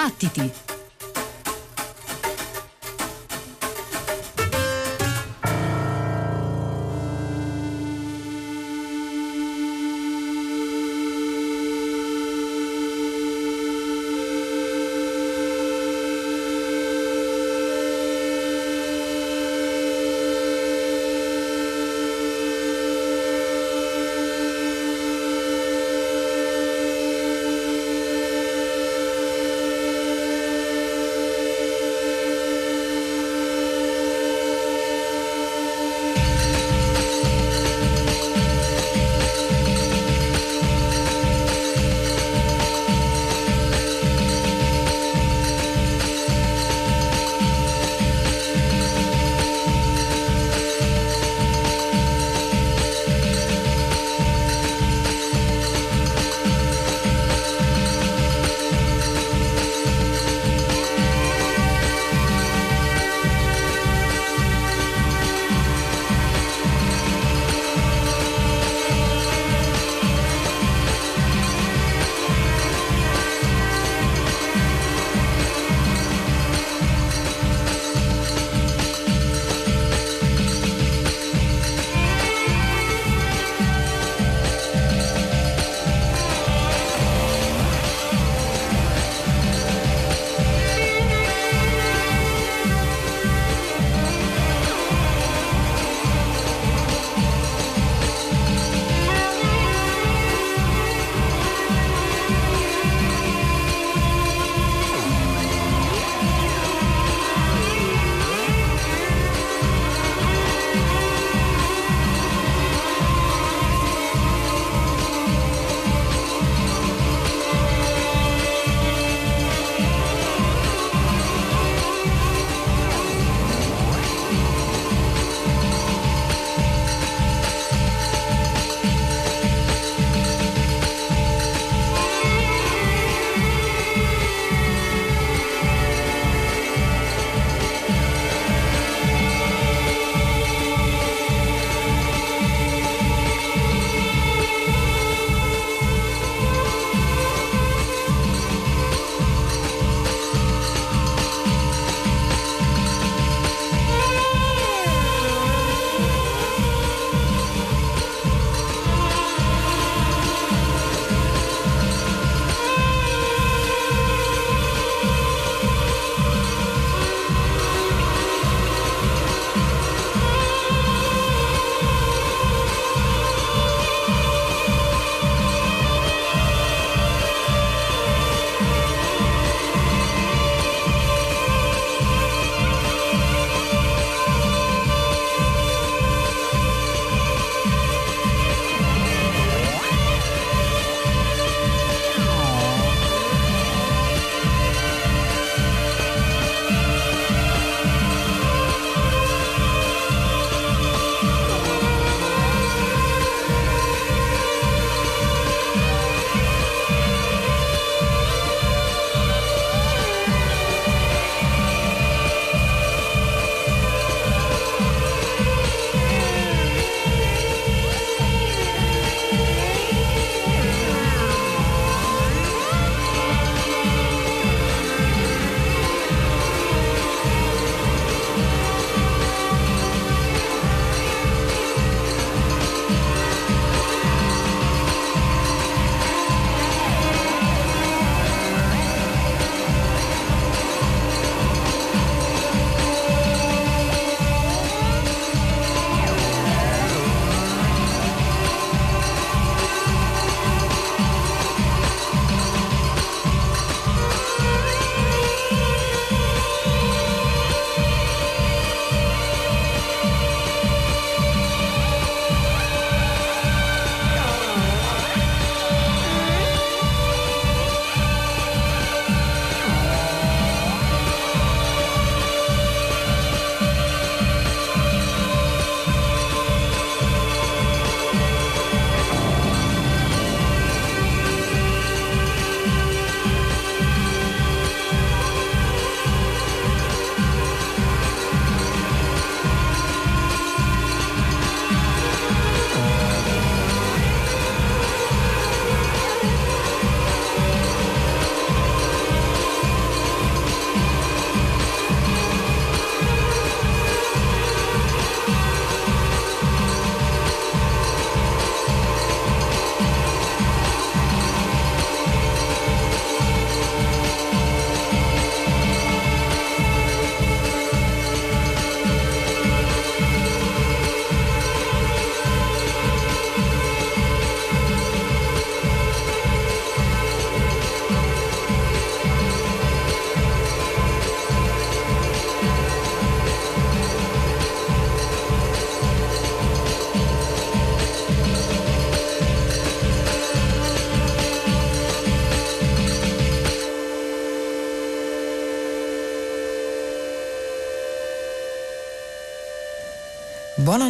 Battiti!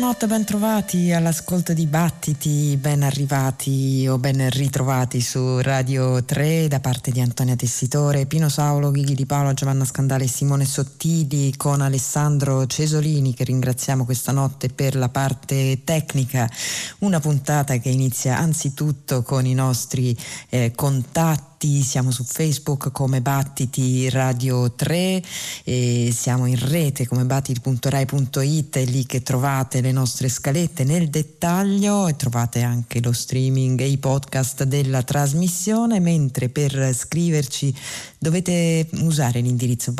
Buonanotte, ben trovati all'ascolto di Battiti, ben arrivati o ben ritrovati su Radio 3 da parte di Antonia Tessitore, Pino Saulo, Ghighi di Paolo, Giovanna Scandale, Simone Sottili con Alessandro Cesolini che ringraziamo questa notte per la parte tecnica. Una puntata che inizia anzitutto con i nostri eh, contatti siamo su Facebook come Battiti Radio 3 e siamo in rete come battiti.rai.it, è lì che trovate le nostre scalette nel dettaglio e trovate anche lo streaming e i podcast della trasmissione, mentre per scriverci dovete usare l'indirizzo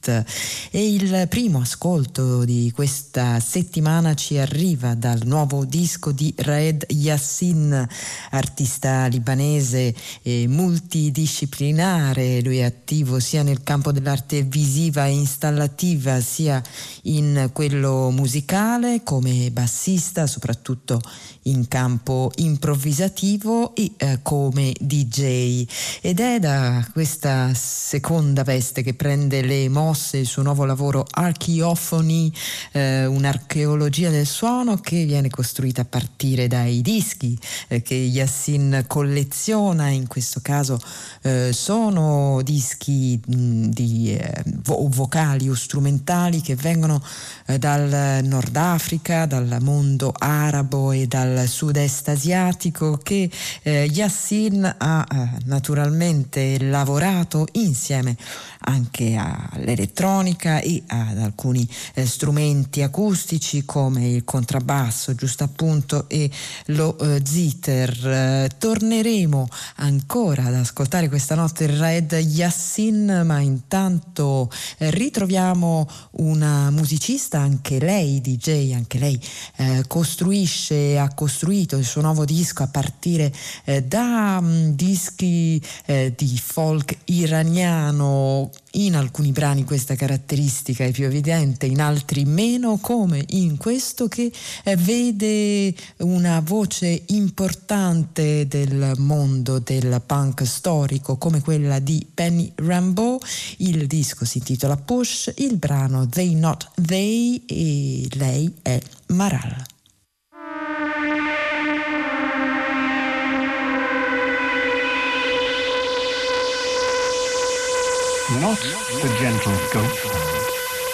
battiti-rai.it e il primo ascolto di questa settimana ci arriva dal nuovo disco di Raed Yassin, artista libanese e multidisciplinare. Lui è attivo sia nel campo dell'arte visiva e installativa sia in quello musicale come bassista, soprattutto in campo improvvisativo e eh, come DJ. Ed è da questa seconda veste che prende le mosse promosse il suo nuovo lavoro Archeophony, eh, un'archeologia del suono che viene costruita a partire dai dischi eh, che Yassin colleziona, in questo caso eh, sono dischi mh, di eh, vo- vocali o strumentali che vengono eh, dal Nord Africa, dal mondo arabo e dal sud-est asiatico che eh, Yassin ha naturalmente lavorato insieme anche all'elettronica e ad alcuni eh, strumenti acustici come il contrabbasso, giusto appunto, e lo eh, zither. Eh, torneremo ancora ad ascoltare questa notte il Red Yassin, ma intanto eh, ritroviamo una musicista, anche lei DJ, anche lei eh, costruisce, ha costruito il suo nuovo disco a partire da mh, mm, dischi di folk iraniano in alcuni brani questa caratteristica è più evidente, in altri meno, come in questo che eh, vede una voce importante del mondo del punk storico come quella di Penny Rambo. Il disco si intitola Push, il brano They Not They e lei è Maral. Not the gentle goat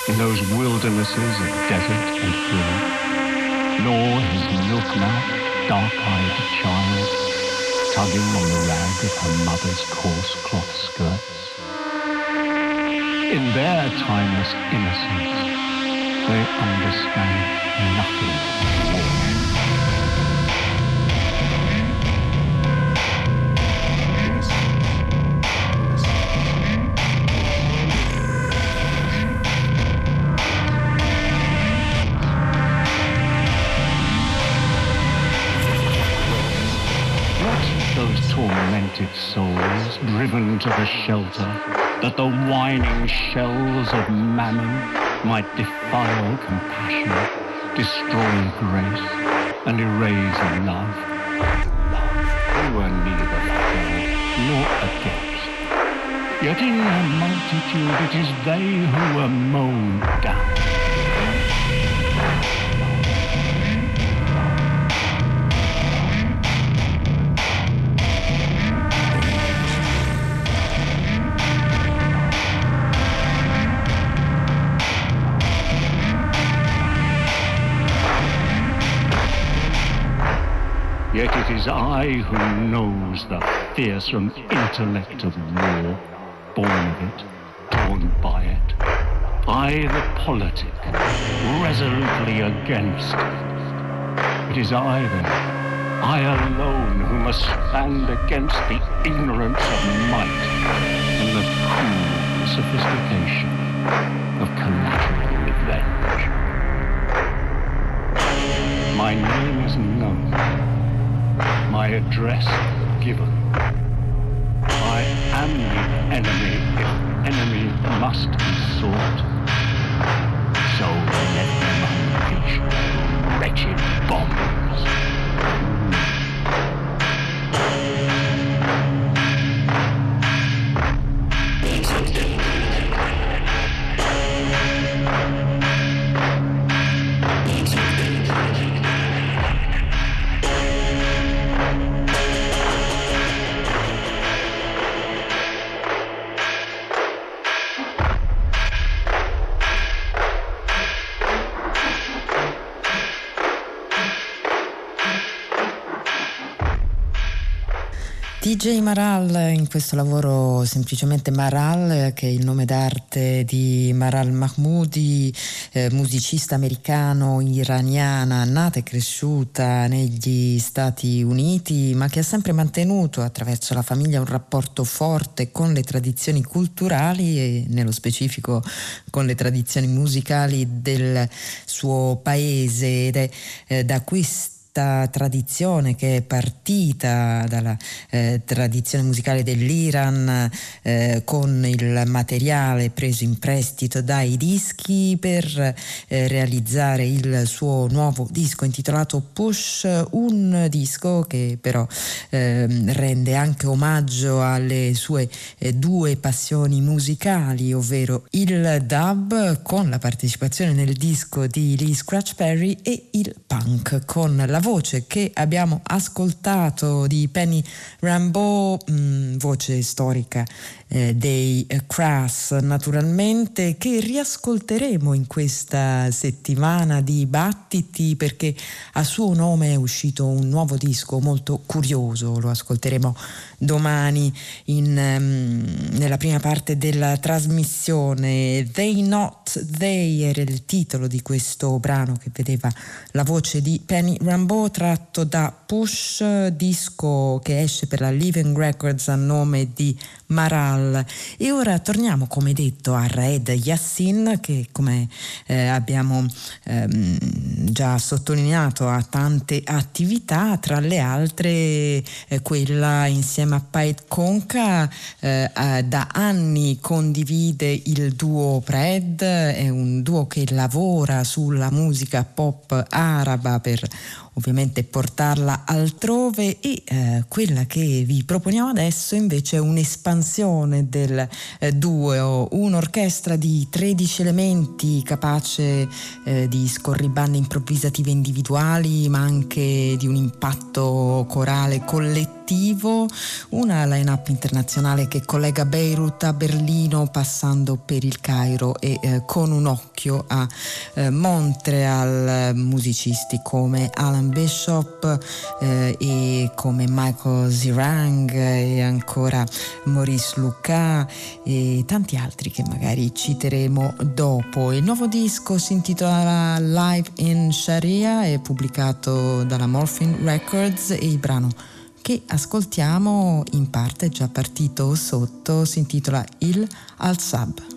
in those wildernesses of desert and hill, nor his milk-mouthed, dark-eyed child tugging on the rag of her mother's coarse cloth skirts. In their timeless innocence, they understand nothing driven to the shelter, that the whining shells of mammon might defile compassion, destroy grace, and erase love. They were neither for nor against. Yet in their multitude it is they who were mown down. I who knows the fearsome intellect of war, born of it, torn by it. I, the politic, resolutely against. It. It is I, then, I alone who must stand against the ignorance of might and the cool sophistication of collateral address given. I am the enemy if enemy must be sought. DJ Maral in questo lavoro semplicemente Maral che è il nome d'arte di Maral Mahmoudi, eh, musicista americano iraniana nata e cresciuta negli Stati Uniti ma che ha sempre mantenuto attraverso la famiglia un rapporto forte con le tradizioni culturali e nello specifico con le tradizioni musicali del suo paese. Ed è eh, da questo questa tradizione che è partita dalla eh, tradizione musicale dell'Iran eh, con il materiale preso in prestito dai dischi per eh, realizzare il suo nuovo disco intitolato Push, un disco che però ehm, rende anche omaggio alle sue eh, due passioni musicali, ovvero il dub con la partecipazione nel disco di Lee Scratch Perry e il punk con la voce che abbiamo ascoltato di Penny mh, mm, voce storica eh, dei Crass naturalmente, che riascolteremo in questa settimana di battiti perché a suo nome è uscito un nuovo disco molto curioso, lo ascolteremo domani in, um, nella prima parte della trasmissione. They Not They era il titolo di questo brano che vedeva la voce di Penny Rambeau tratto da Push, disco che esce per la Living Records a nome di Maral. E ora torniamo, come detto, a Raed Yassin, che come eh, abbiamo ehm, già sottolineato ha tante attività, tra le altre eh, quella insieme a Paet Conca, eh, da anni condivide il duo Pred, è un duo che lavora sulla musica pop araba per ovviamente portarla altrove e eh, quella che vi proponiamo adesso invece è un'espansione del eh, duo, un'orchestra di 13 elementi capace eh, di scorribande improvvisative individuali ma anche di un impatto corale collettivo una line-up internazionale che collega Beirut a Berlino passando per il Cairo e eh, con un occhio a eh, Montreal musicisti come Alan Bishop eh, e come Michael Zirang e ancora Maurice Lucas e tanti altri che magari citeremo dopo. Il nuovo disco si intitola Live in Sharia, è pubblicato dalla Morphine Records e il brano che ascoltiamo in parte già partito sotto si intitola Il Al-Sab.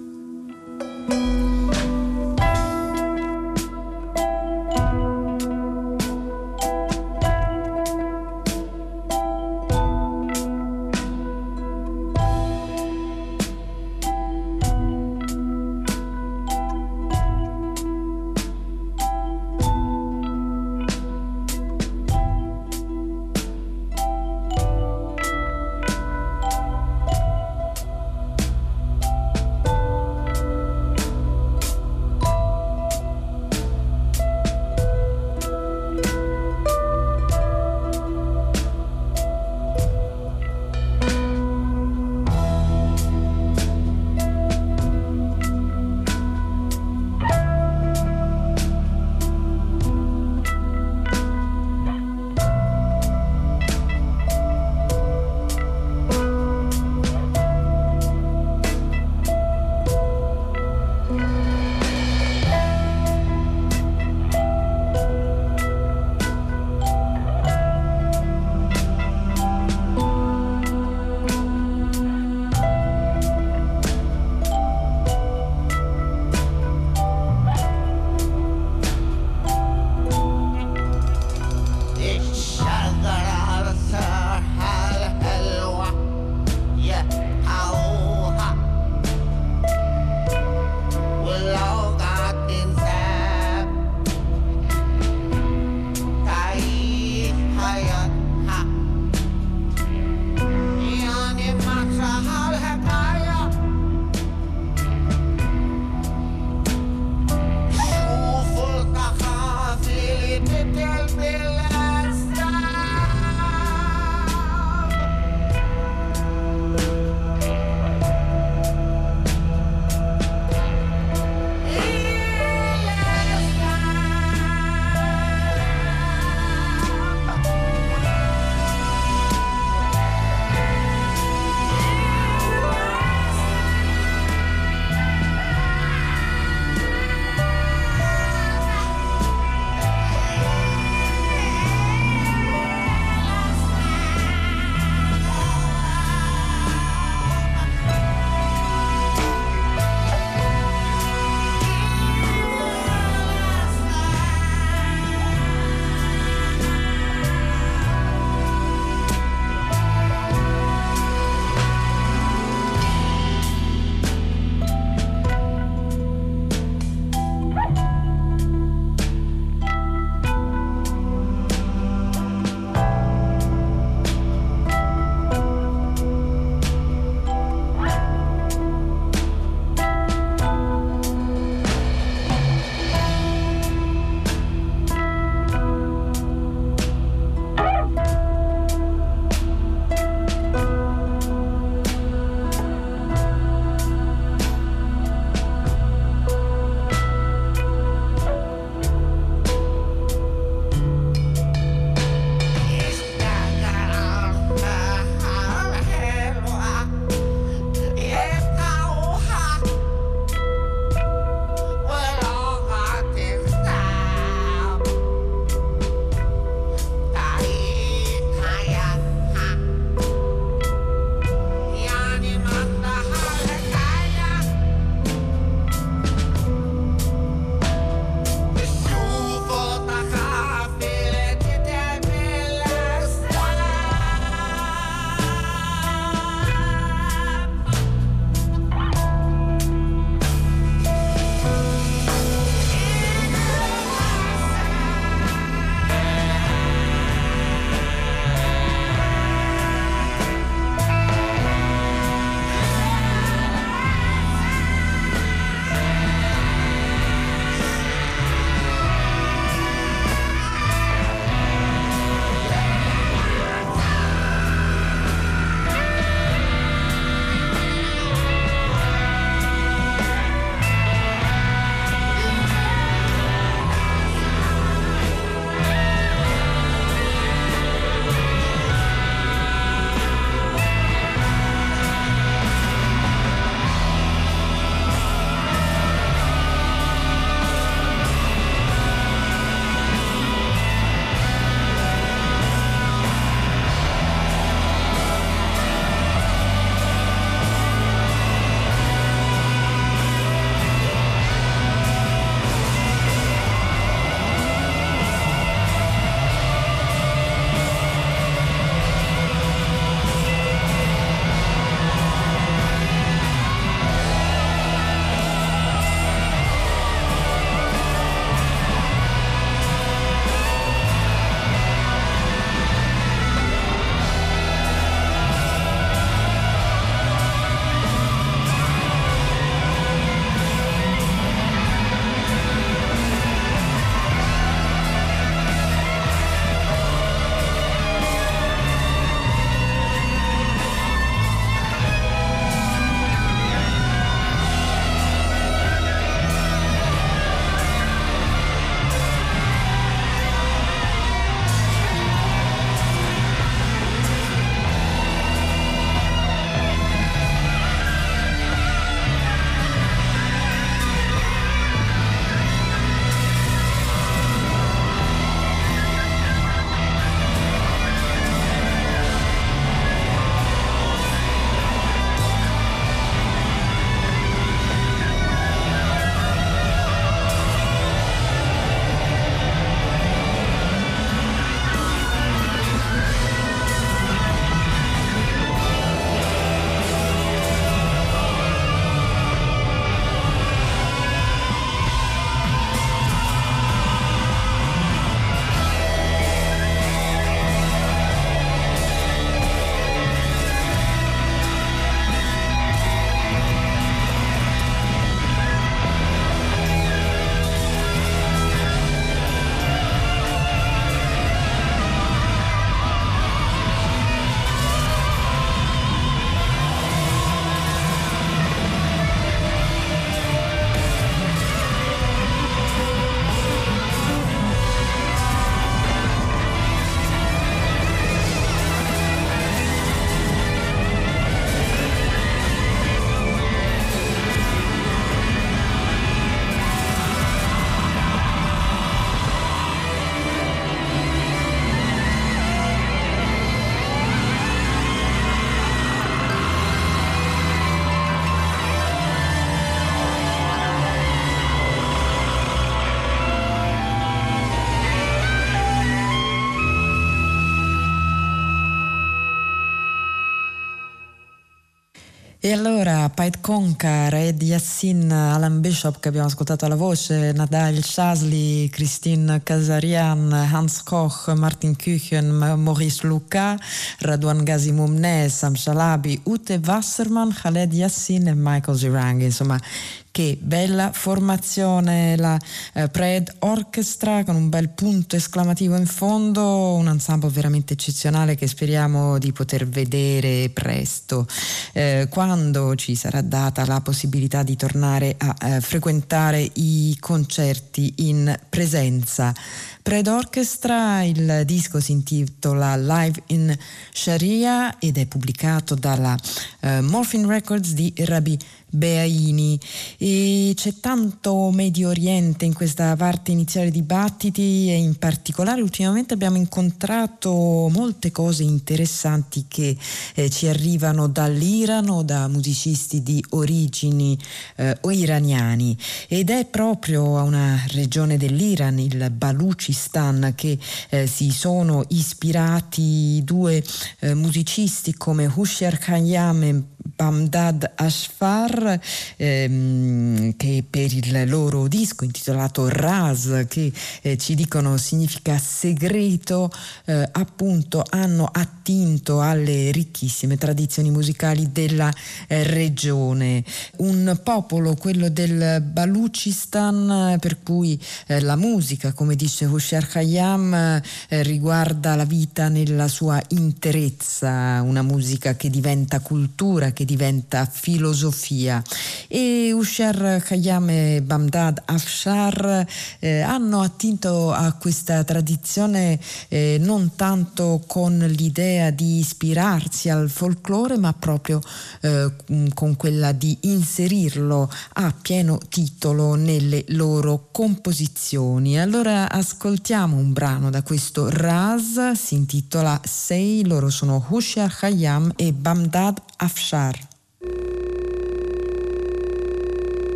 E allora Pait Conca, Red Yassin, Alan Bishop che abbiamo ascoltato alla voce, Nadal Shazli, Christine Kazarian, Hans Koch, Martin Küchen, Maurice Luca, Radwan Ghazi Mumne, Sam Shalabi, Ute Wasserman, Khaled Yassin e Michael Zirang, insomma che bella formazione la eh, Pred Orchestra con un bel punto esclamativo in fondo, un ensemble veramente eccezionale che speriamo di poter vedere presto, eh, quando ci sarà data la possibilità di tornare a eh, frequentare i concerti in presenza. Pred Orchestra, il disco si intitola Live in Sharia ed è pubblicato dalla uh, Morphine Records di Rabi Beaini. E c'è tanto Medio Oriente in questa parte iniziale di dibattiti e in particolare ultimamente abbiamo incontrato molte cose interessanti che eh, ci arrivano dall'Iran o da musicisti di origini eh, iraniani. Ed è proprio a una regione dell'Iran, il Baluchistan, che eh, si sono ispirati due eh, musicisti come Husher Khayyam e Bamdad Ashfar ehm, che per il loro disco intitolato Raz che eh, ci dicono significa segreto eh, appunto hanno attinto alle ricchissime tradizioni musicali della eh, regione. Un popolo quello del Baluchistan per cui eh, la musica come dice Hosher Khayyam eh, riguarda la vita nella sua interezza una musica che diventa cultura che diventa filosofia e Usher Khayyam e Bamdad Afshar eh, hanno attinto a questa tradizione eh, non tanto con l'idea di ispirarsi al folklore ma proprio eh, con quella di inserirlo a pieno titolo nelle loro composizioni. Allora ascoltiamo un brano da questo Raz, si intitola Sei, loro sono Hushar Khayyam e Bamdad Afshar.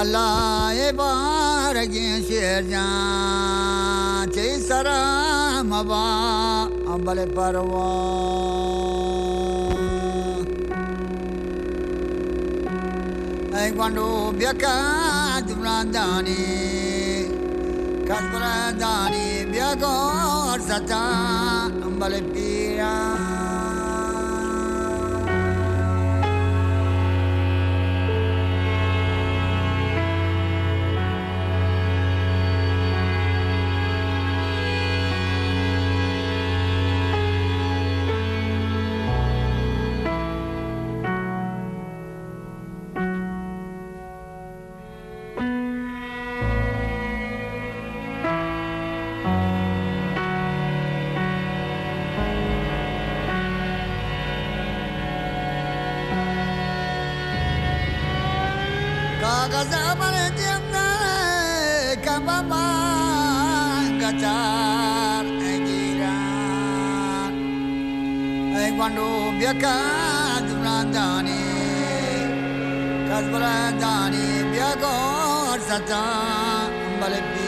Allah e baragin sherjan chei saram aba ambale parwa ai quando biaka dumrandani kasbrandani biagor sata ambale pira quando biaka dunandani kasbalandani biako sata balbi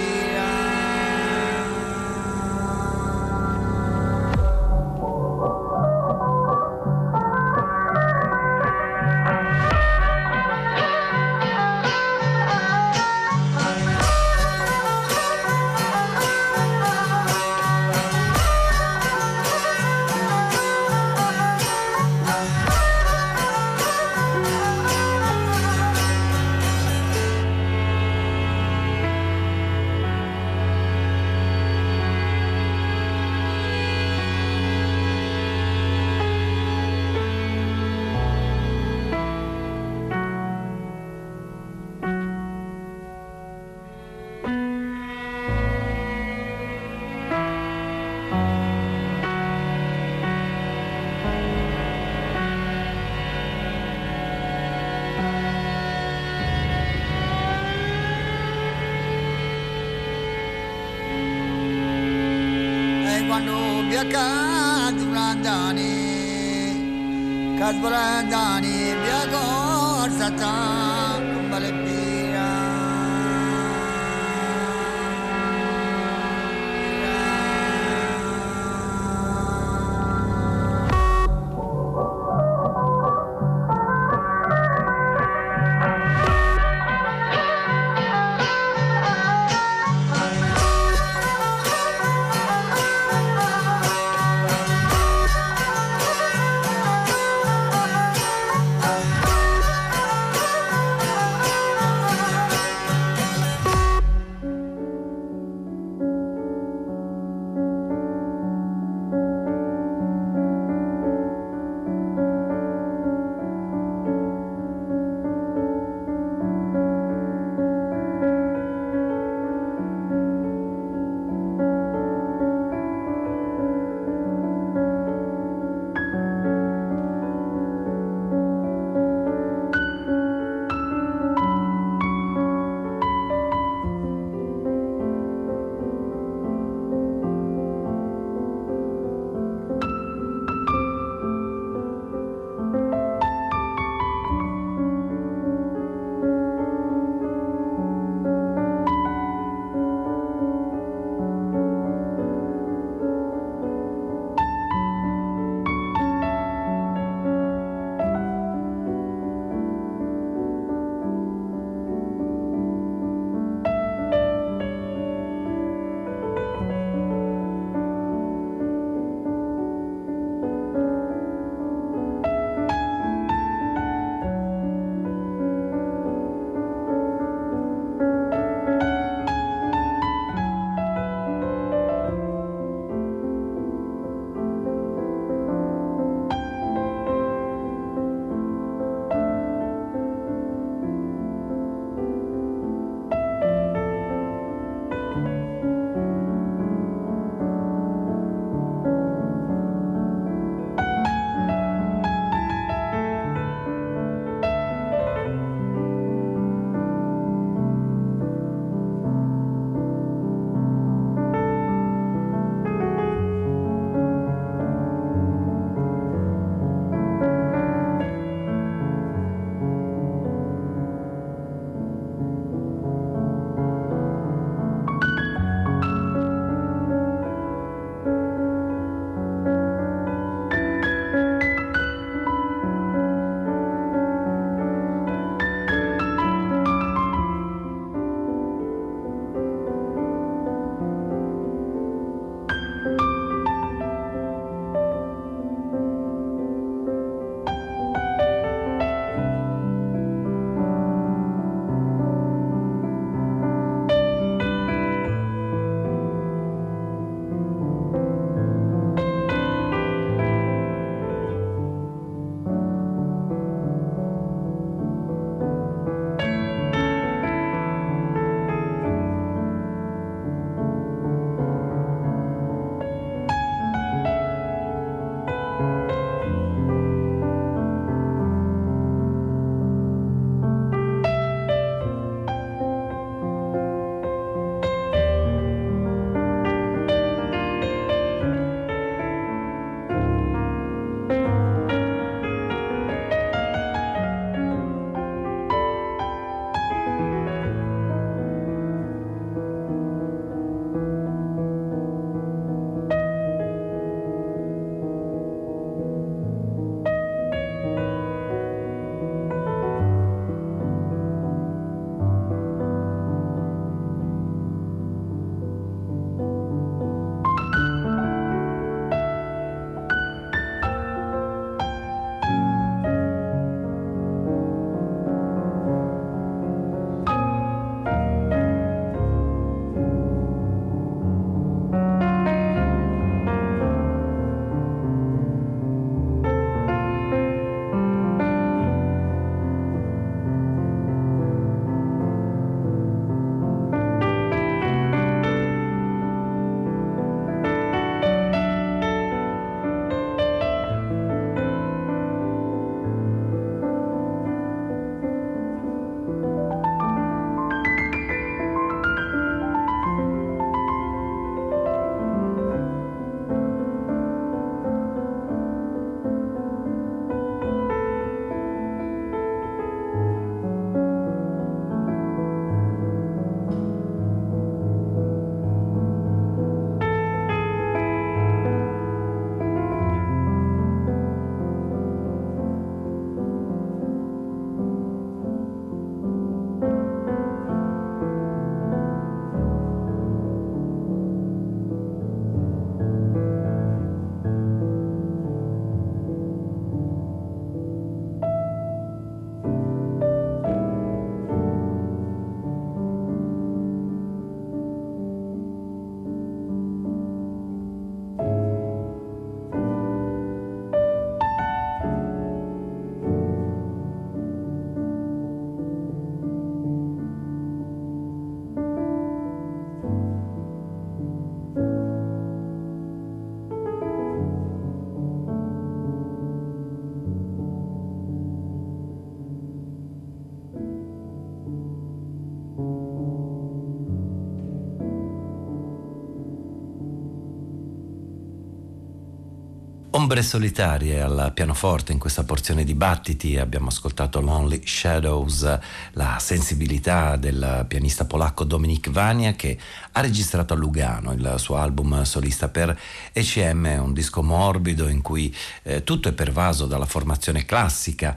Ombre solitarie al pianoforte in questa porzione di battiti. Abbiamo ascoltato Lonely Shadows, la sensibilità del pianista polacco Dominik Vania che ha registrato a Lugano il suo album solista per ECM, un disco morbido in cui eh, tutto è pervaso dalla formazione classica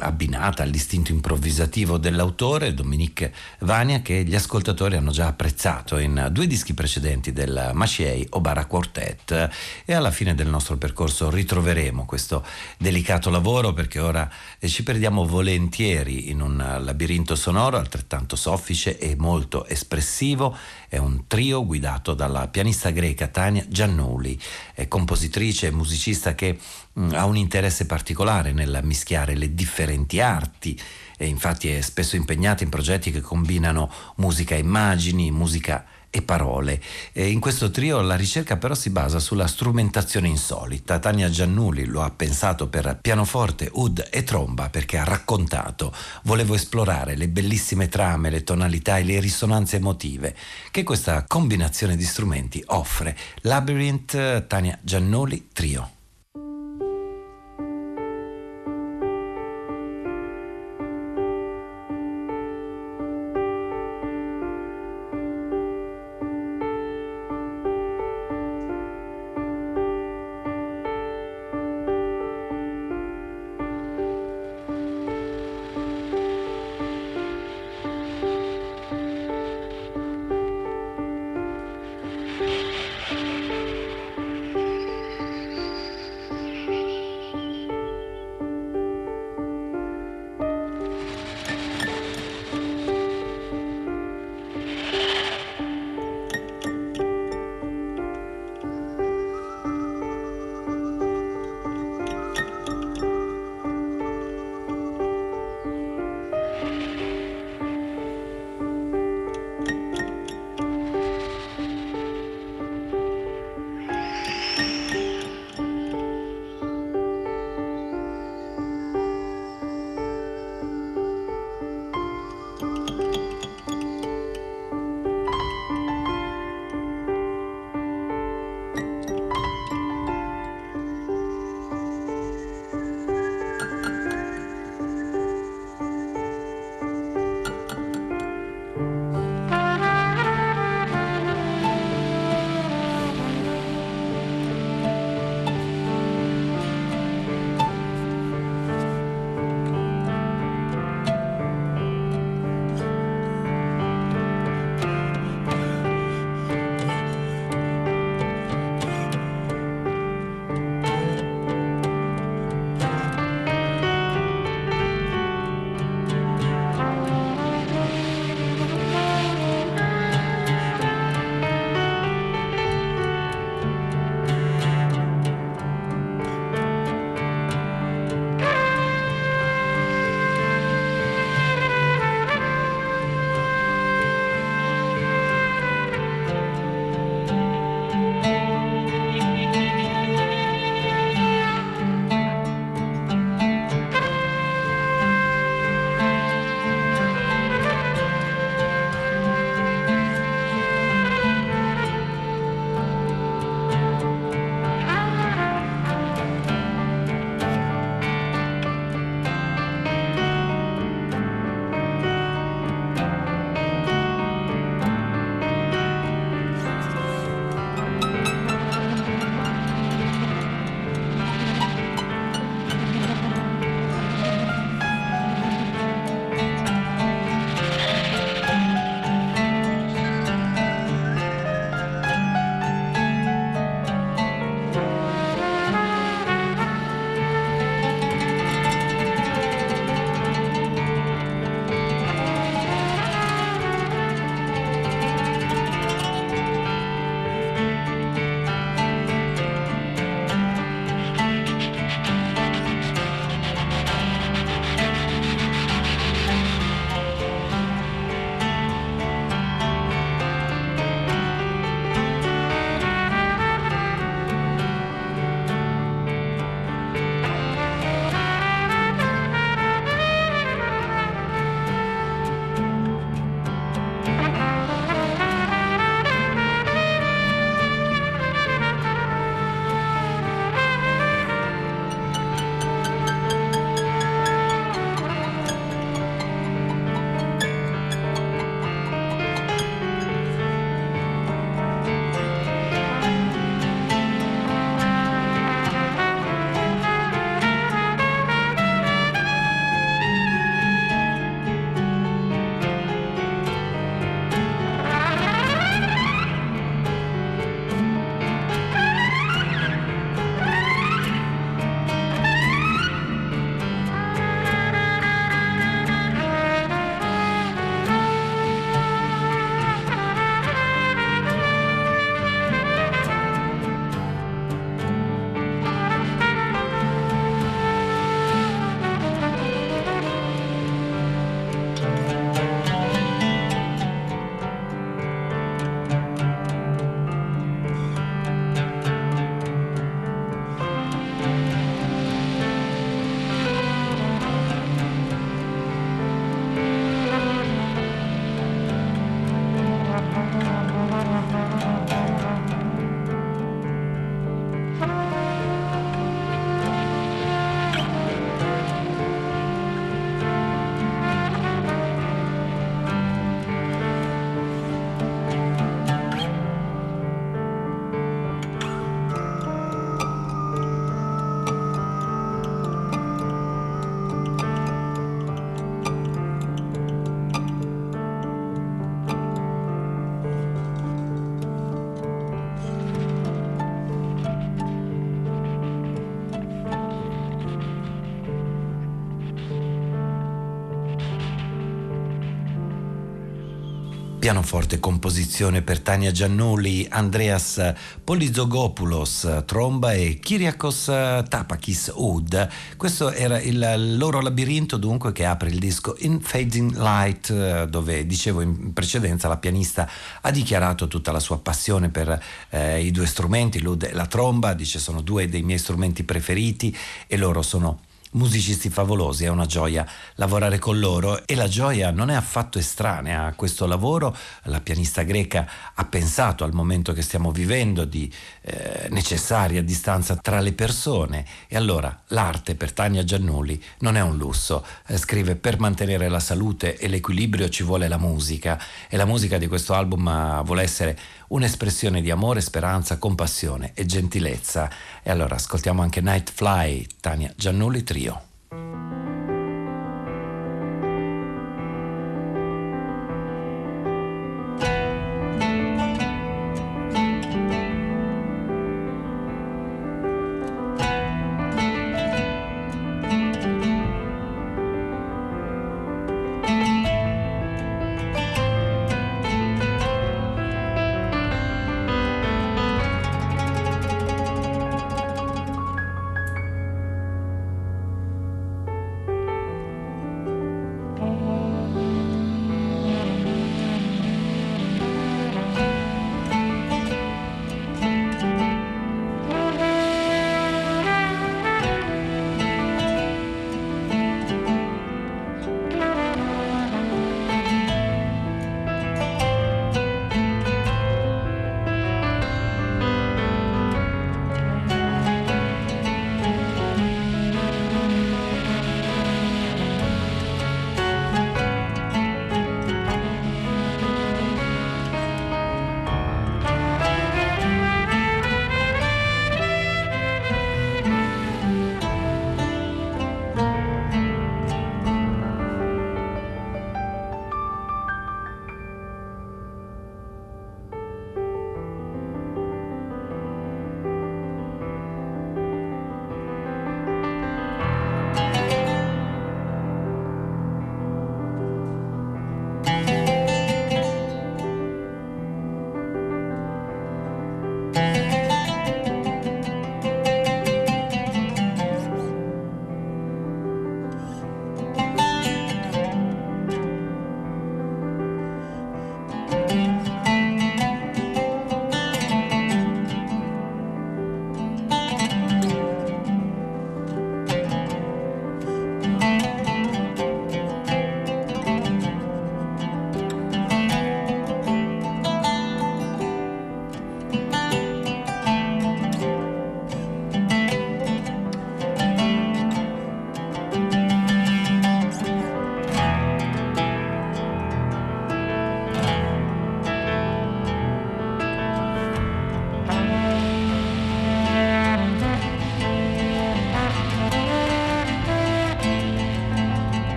abbinata all'istinto improvvisativo dell'autore Dominique Vania che gli ascoltatori hanno già apprezzato in due dischi precedenti del Maciei Obara Quartet. E alla fine del nostro percorso ritroveremo questo delicato lavoro perché ora ci perdiamo volentieri in un labirinto sonoro altrettanto soffice e molto espressivo. È un trio guidato dalla pianista greca Tania Giannuli, compositrice e musicista che ha un interesse particolare nel mischiare le differenti arti e infatti è spesso impegnata in progetti che combinano musica e immagini, musica e parole. E in questo trio la ricerca però si basa sulla strumentazione insolita. Tania Giannuli lo ha pensato per pianoforte, ud e tromba perché ha raccontato volevo esplorare le bellissime trame, le tonalità e le risonanze emotive che questa combinazione di strumenti offre. Labyrinth Tania Giannuli Trio. Pianoforte composizione per Tania Giannoli, Andreas Polizogopoulos, tromba e Kyriakos Tapakis Oud. Questo era il loro labirinto dunque che apre il disco In Fading Light dove dicevo in precedenza la pianista ha dichiarato tutta la sua passione per eh, i due strumenti, l'Oud e la tromba, dice sono due dei miei strumenti preferiti e loro sono musicisti favolosi, è una gioia lavorare con loro e la gioia non è affatto estranea a questo lavoro. La pianista greca ha pensato al momento che stiamo vivendo di eh, necessaria distanza tra le persone e allora l'arte per Tania Giannulli non è un lusso, eh, scrive per mantenere la salute e l'equilibrio ci vuole la musica e la musica di questo album vuole essere un'espressione di amore, speranza, compassione e gentilezza. E allora ascoltiamo anche Night Fly, Tania Giannulli Trio.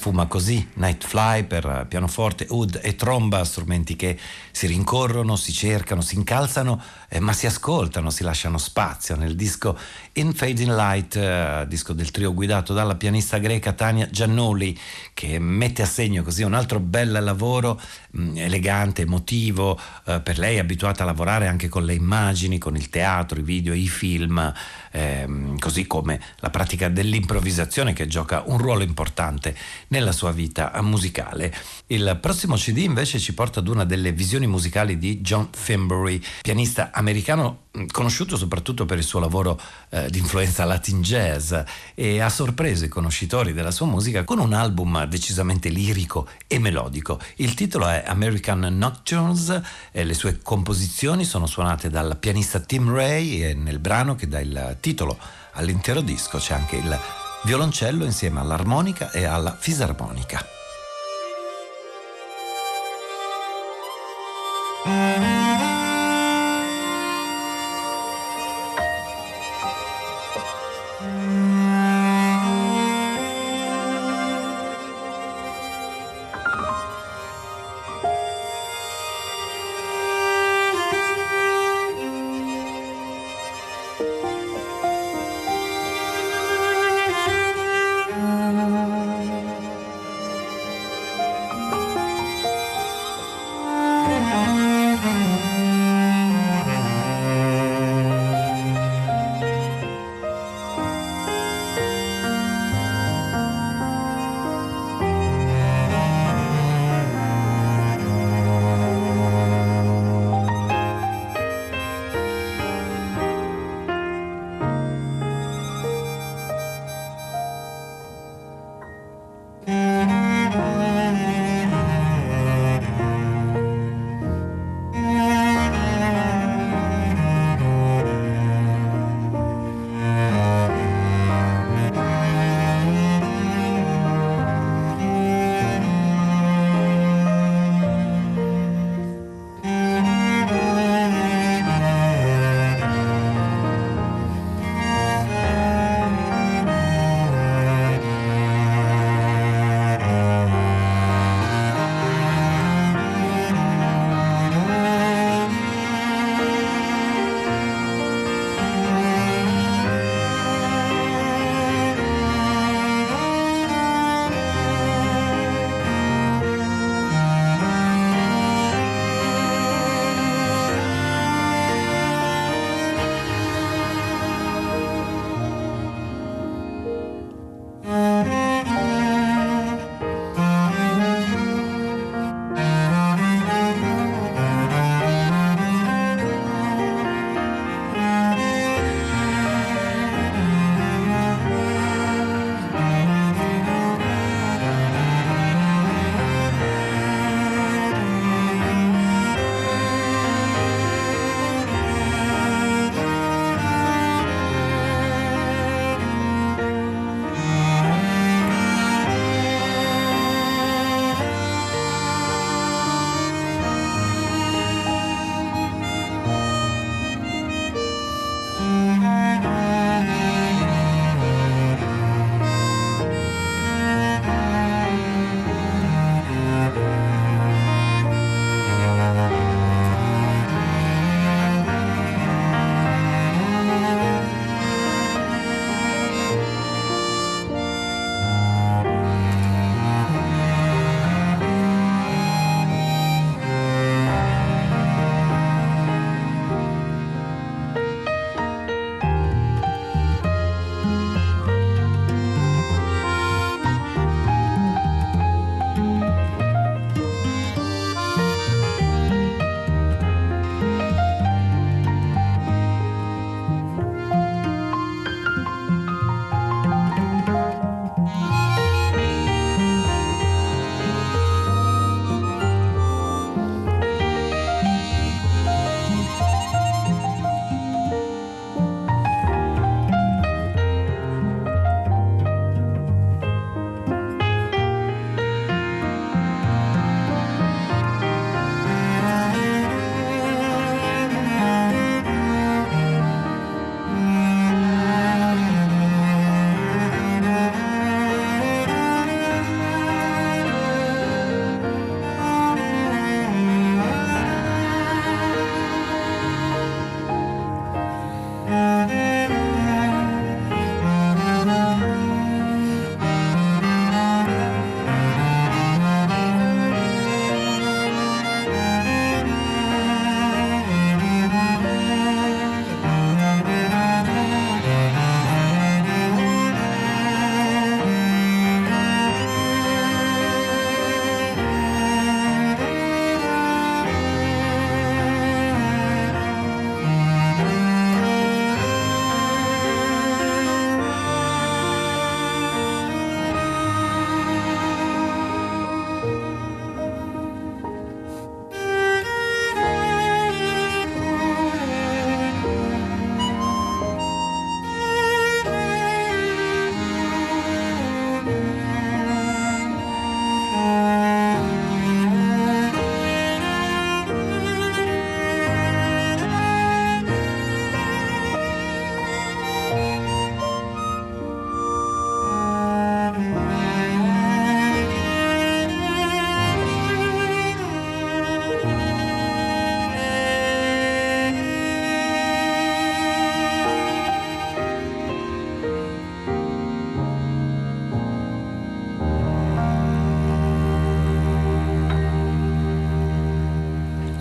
Sfuma così, Nightfly per pianoforte, oud e tromba, strumenti che si rincorrono, si cercano, si incalzano, eh, ma si ascoltano, si lasciano spazio. Nel disco In Fading Light, eh, disco del trio guidato dalla pianista greca Tania Giannoli, che mette a segno così un altro bel lavoro mh, mm, elegante, emotivo, eh, per lei abituata a lavorare anche con le immagini, con il teatro, i video, i film, ehm, così come la pratica dell'improvvisazione che gioca un ruolo importante nella sua vita musicale. Il prossimo CD invece ci porta ad una delle visioni musicali di John Finbury, pianista americano conosciuto soprattutto per il suo lavoro eh, di influenza latin jazz e ha sorpreso i conoscitori della sua musica con un album decisamente lirico e melodico. Il titolo è American Nocturnes e le sue composizioni sono suonate dal pianista Tim Ray e nel brano che dà il titolo all'intero disco c'è anche il violoncello insieme all'armonica e alla fisarmonica.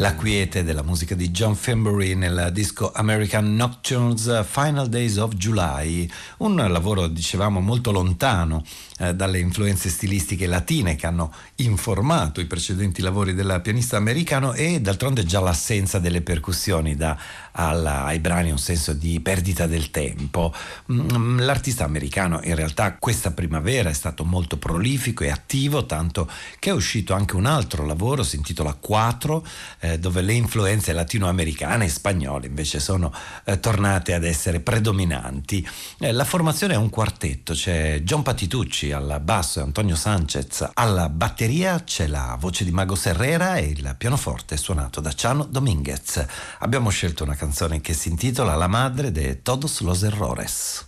La quiete della musica di John Fembry nel disco American Nocturnes Final Days of July, un lavoro dicevamo molto lontano eh, dalle influenze stilistiche latine che hanno informato i precedenti lavori del pianista americano e d'altronde già l'assenza delle percussioni dà alla, ai brani un senso di perdita del tempo. Mm, l'artista americano in realtà questa primavera è stato molto prolifico e attivo, tanto che è uscito anche un altro lavoro, si intitola Quattro, eh, dove le influenze latinoamericane e spagnole invece sono eh, tornate ad essere predominanti. Eh, la formazione è un quartetto, c'è John Patitucci al basso e Antonio Sanchez alla batteria, c'è la voce di Mago Serrera e il pianoforte suonato da Chano Dominguez. Abbiamo scelto una canzone che si intitola La madre de todos los errores.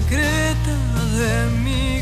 secreta de mí.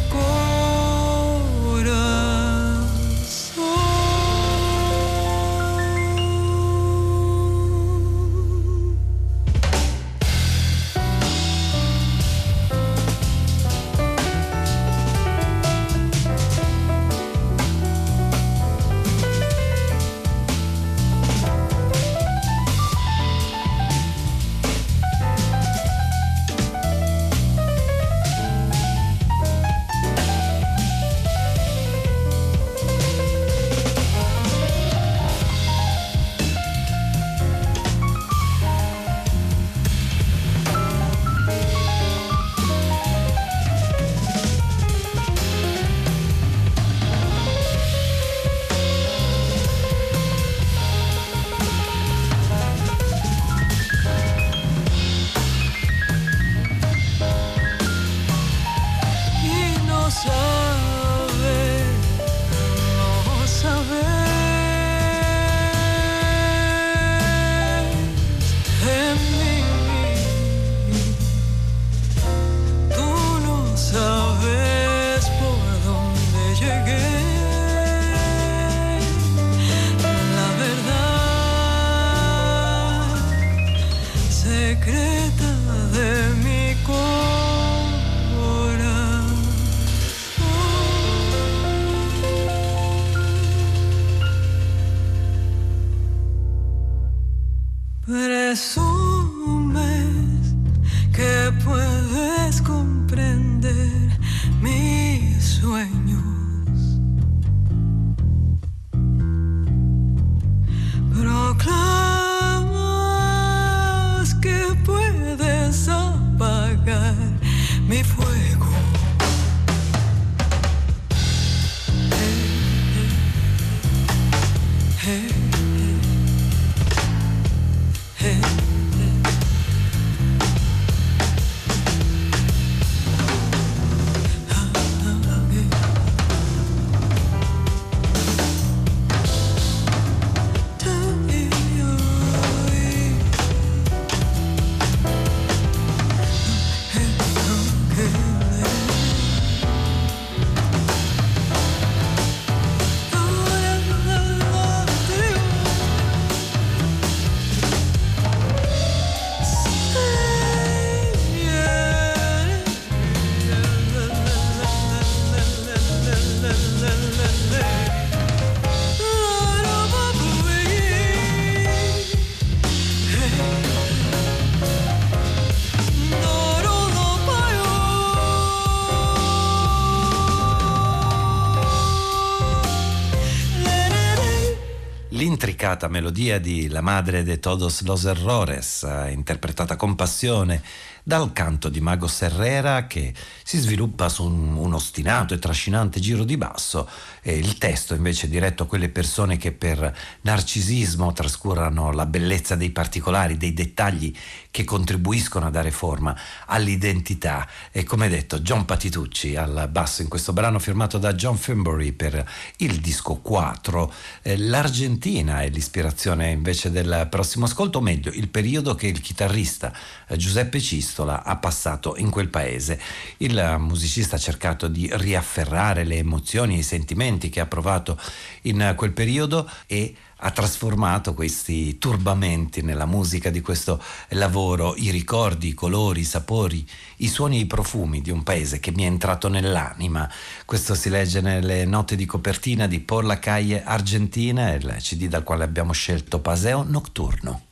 L'intricata melodia di La madre de todos los errores, eh, interpretata con passione dal canto di Mago Serrera che si sviluppa su un, un, ostinato e trascinante giro di basso e il testo invece è diretto a quelle persone che per narcisismo trascurano la bellezza dei particolari, dei dettagli che contribuiscono a dare forma all'identità. E come detto John Patitucci al basso in questo brano firmato da John Finbury per il disco 4 eh, l'Argentina è l'ispirazione invece del prossimo ascolto o meglio il periodo che il chitarrista eh, Giuseppe Cistola ha passato in quel paese il musicista ha cercato di riafferrare le emozioni e i sentimenti che ha provato in quel periodo e ha trasformato questi turbamenti nella musica di questo lavoro, i ricordi, i colori, i sapori, i suoni e i profumi di un paese che mi è entrato nell'anima. Questo si legge nelle note di copertina di Por la Calle Argentina, il CD dal quale abbiamo scelto Paseo Nocturno.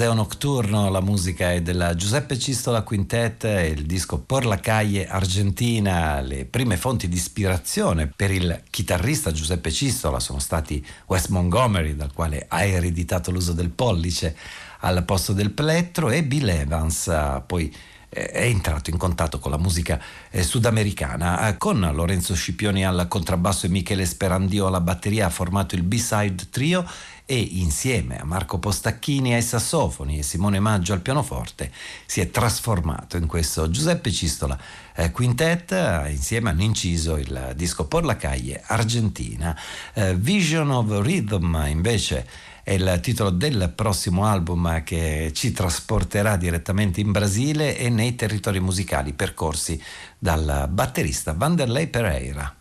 Paseo Nocturno, la musica è della Giuseppe Cistola Quintet il disco Por la Calle Argentina. Le prime fonti di ispirazione per il chitarrista Giuseppe Cistola sono stati Wes Montgomery, dal quale ha ereditato l'uso del pollice al posto del plettro, e Bill Evans, poi è entrato in contatto con la musica eh, sudamericana. Eh, con Lorenzo Scipioni al contrabbasso e Michele Sperandio alla batteria ha formato il B-Side Trio e insieme a Marco Postacchini ai sassofoni e Simone Maggio al pianoforte si è trasformato in questo Giuseppe Cistola eh, Quintet, insieme hanno inciso il disco Por la Calle Argentina. Eh, Vision of Rhythm invece è il titolo del prossimo album che ci trasporterà direttamente in Brasile e nei territori musicali percorsi dal batterista Vanderlei Pereira.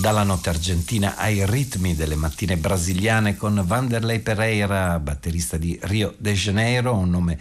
Dalla notte argentina ai ritmi delle mattine brasiliane con Vanderlei Pereira, batterista di Rio de Janeiro, un nome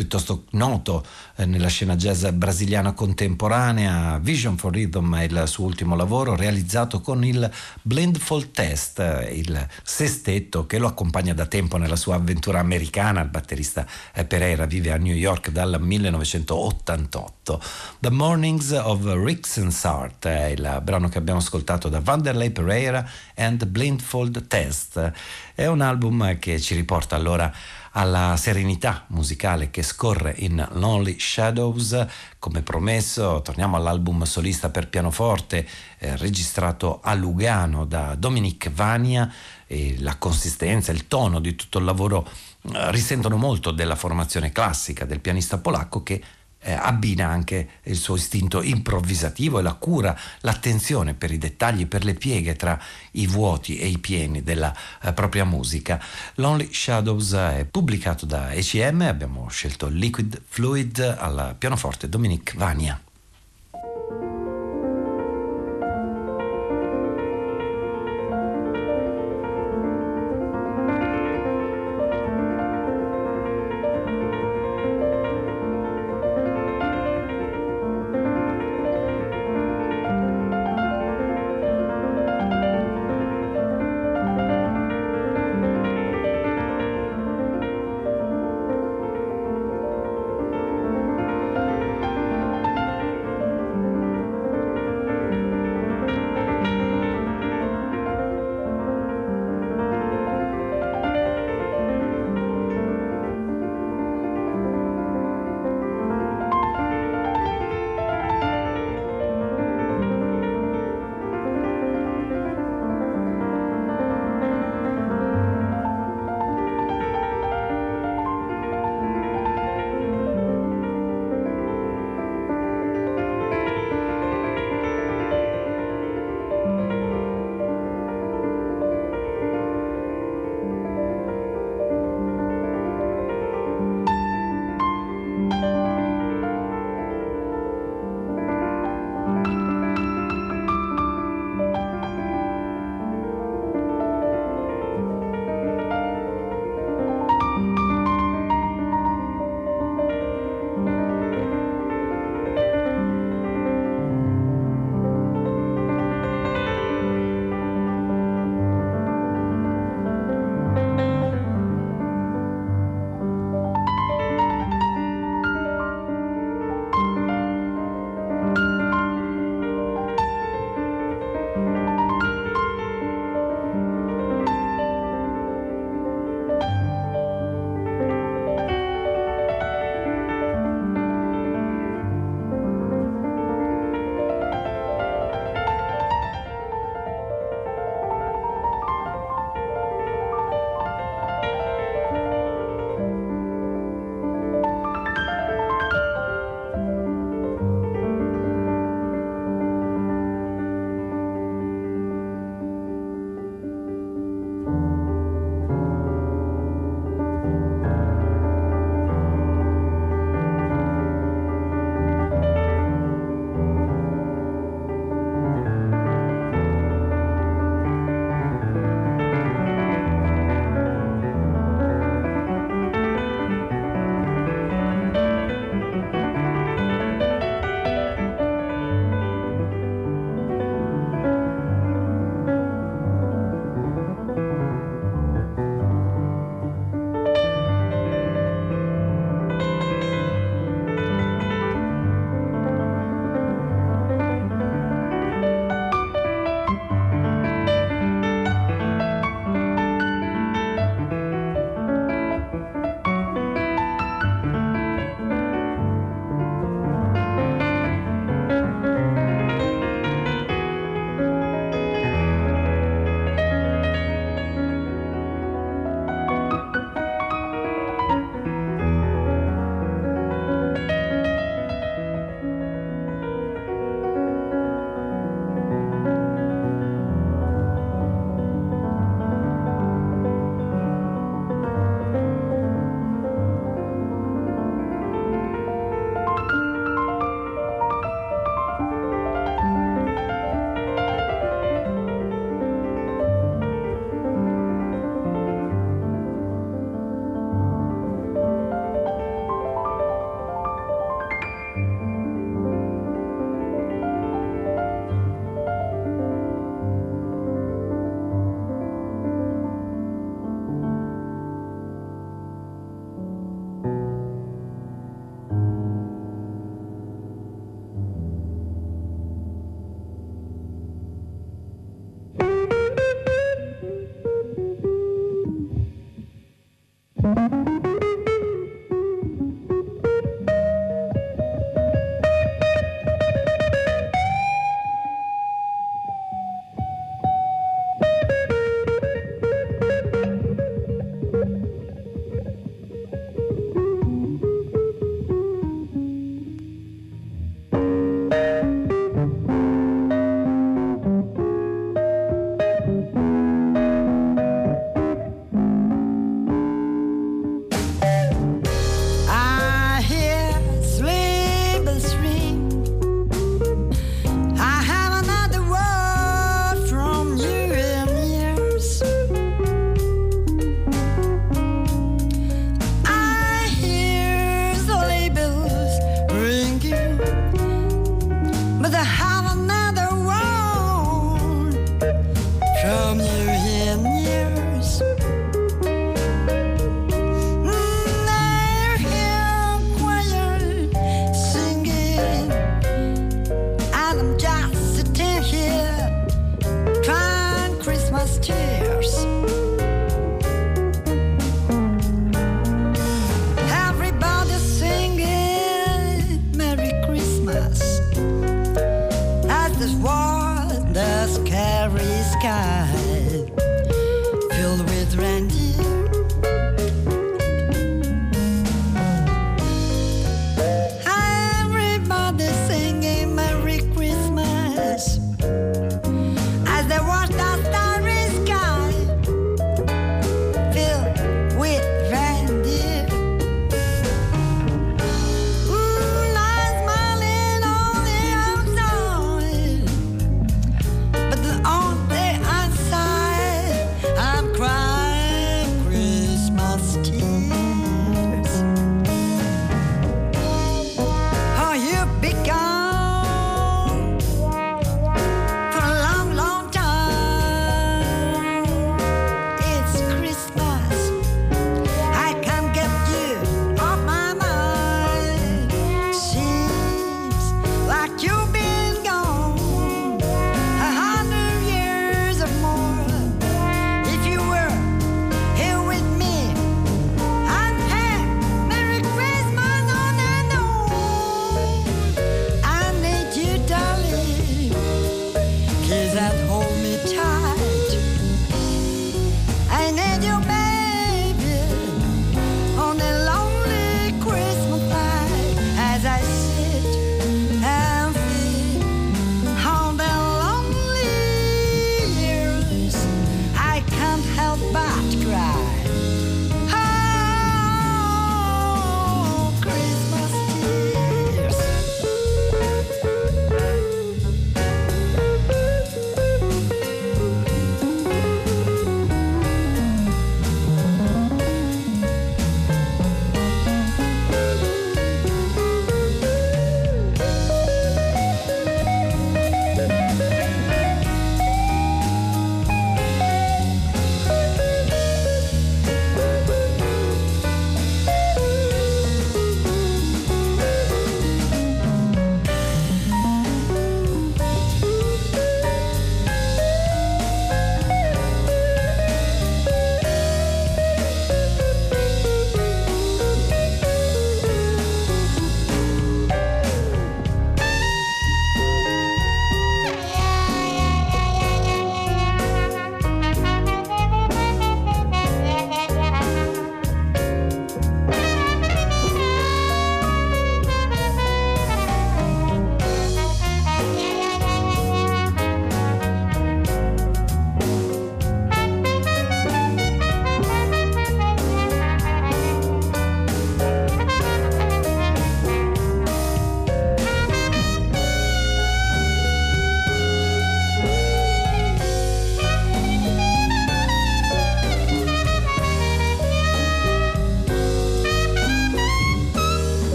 piuttosto noto eh, nella scena jazz brasiliana contemporanea. Vision for Rhythm è il suo ultimo lavoro realizzato con il Blindfold Test, il sestetto che lo accompagna da tempo nella sua avventura americana. Il batterista eh, Pereira vive a New York dal 1988. The Mornings of Rixensart è il brano che abbiamo ascoltato da Vanderlei Pereira and Blindfold Test. È un album che ci riporta allora alla serenità musicale che scorre in Lonely Shadows. Come promesso, torniamo all'album solista per pianoforte eh, registrato a Lugano da Dominic Vania. E la consistenza, il tono di tutto il lavoro eh, risentono molto della formazione classica del pianista polacco che eh, abbina anche il suo istinto improvvisativo e la cura, l'attenzione per i dettagli, per le pieghe tra i vuoti e i pieni della eh, propria musica. Lonely Shadows è pubblicato da ECM, abbiamo scelto Liquid Fluid al pianoforte Dominique Vania.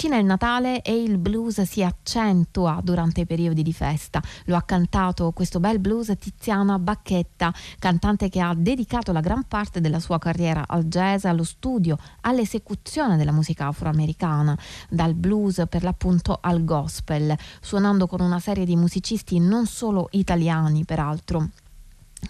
Avvicina il Natale e il blues si accentua durante i periodi di festa. Lo ha cantato questo bel blues Tiziana Bacchetta, cantante che ha dedicato la gran parte della sua carriera al jazz, allo studio, all'esecuzione della musica afroamericana, dal blues per l'appunto al gospel, suonando con una serie di musicisti non solo italiani peraltro.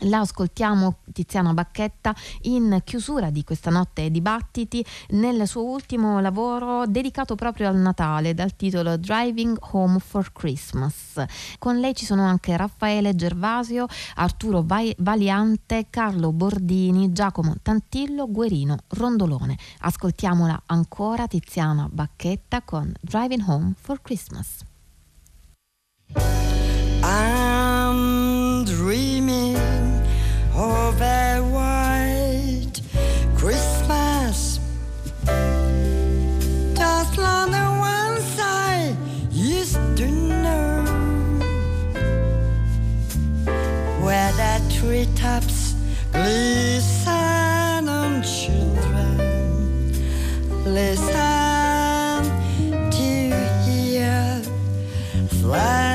La ascoltiamo Tiziana Bacchetta in chiusura di questa notte dibattiti nel suo ultimo lavoro dedicato proprio al Natale dal titolo Driving Home for Christmas. Con lei ci sono anche Raffaele Gervasio, Arturo Valiante, Carlo Bordini, Giacomo Tantillo, Guerino Rondolone. Ascoltiamola ancora Tiziana Bacchetta con Driving Home for Christmas. Dreaming of a white Christmas. Just the ones I used to know, where the treetops glisten on children. Listen to hear sleigh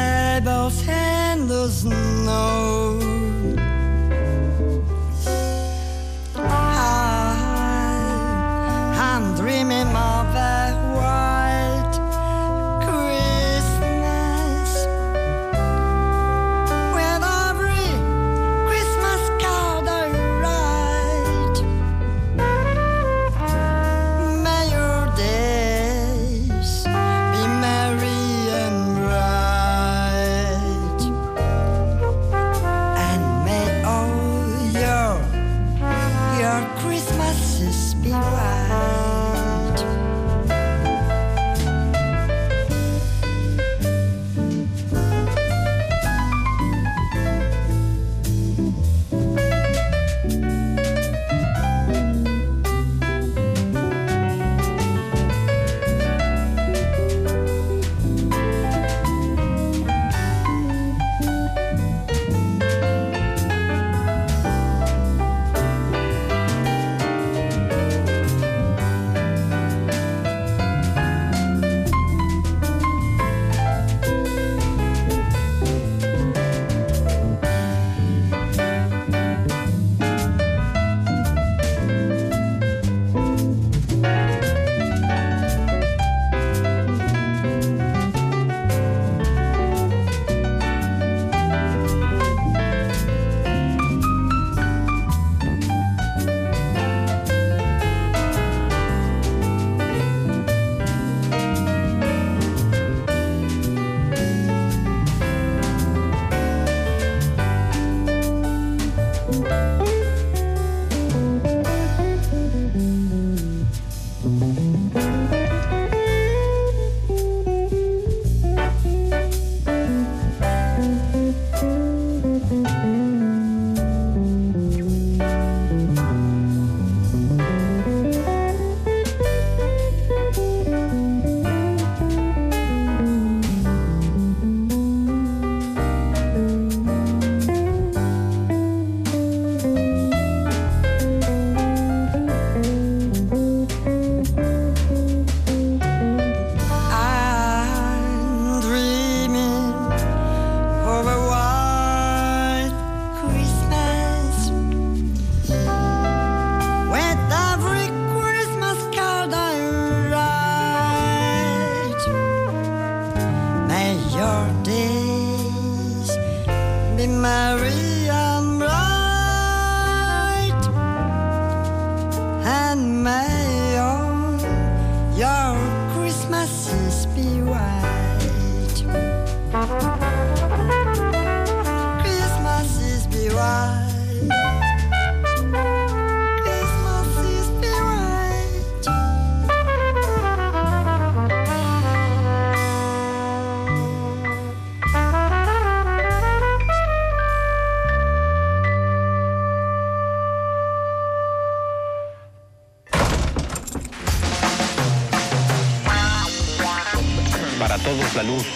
luz.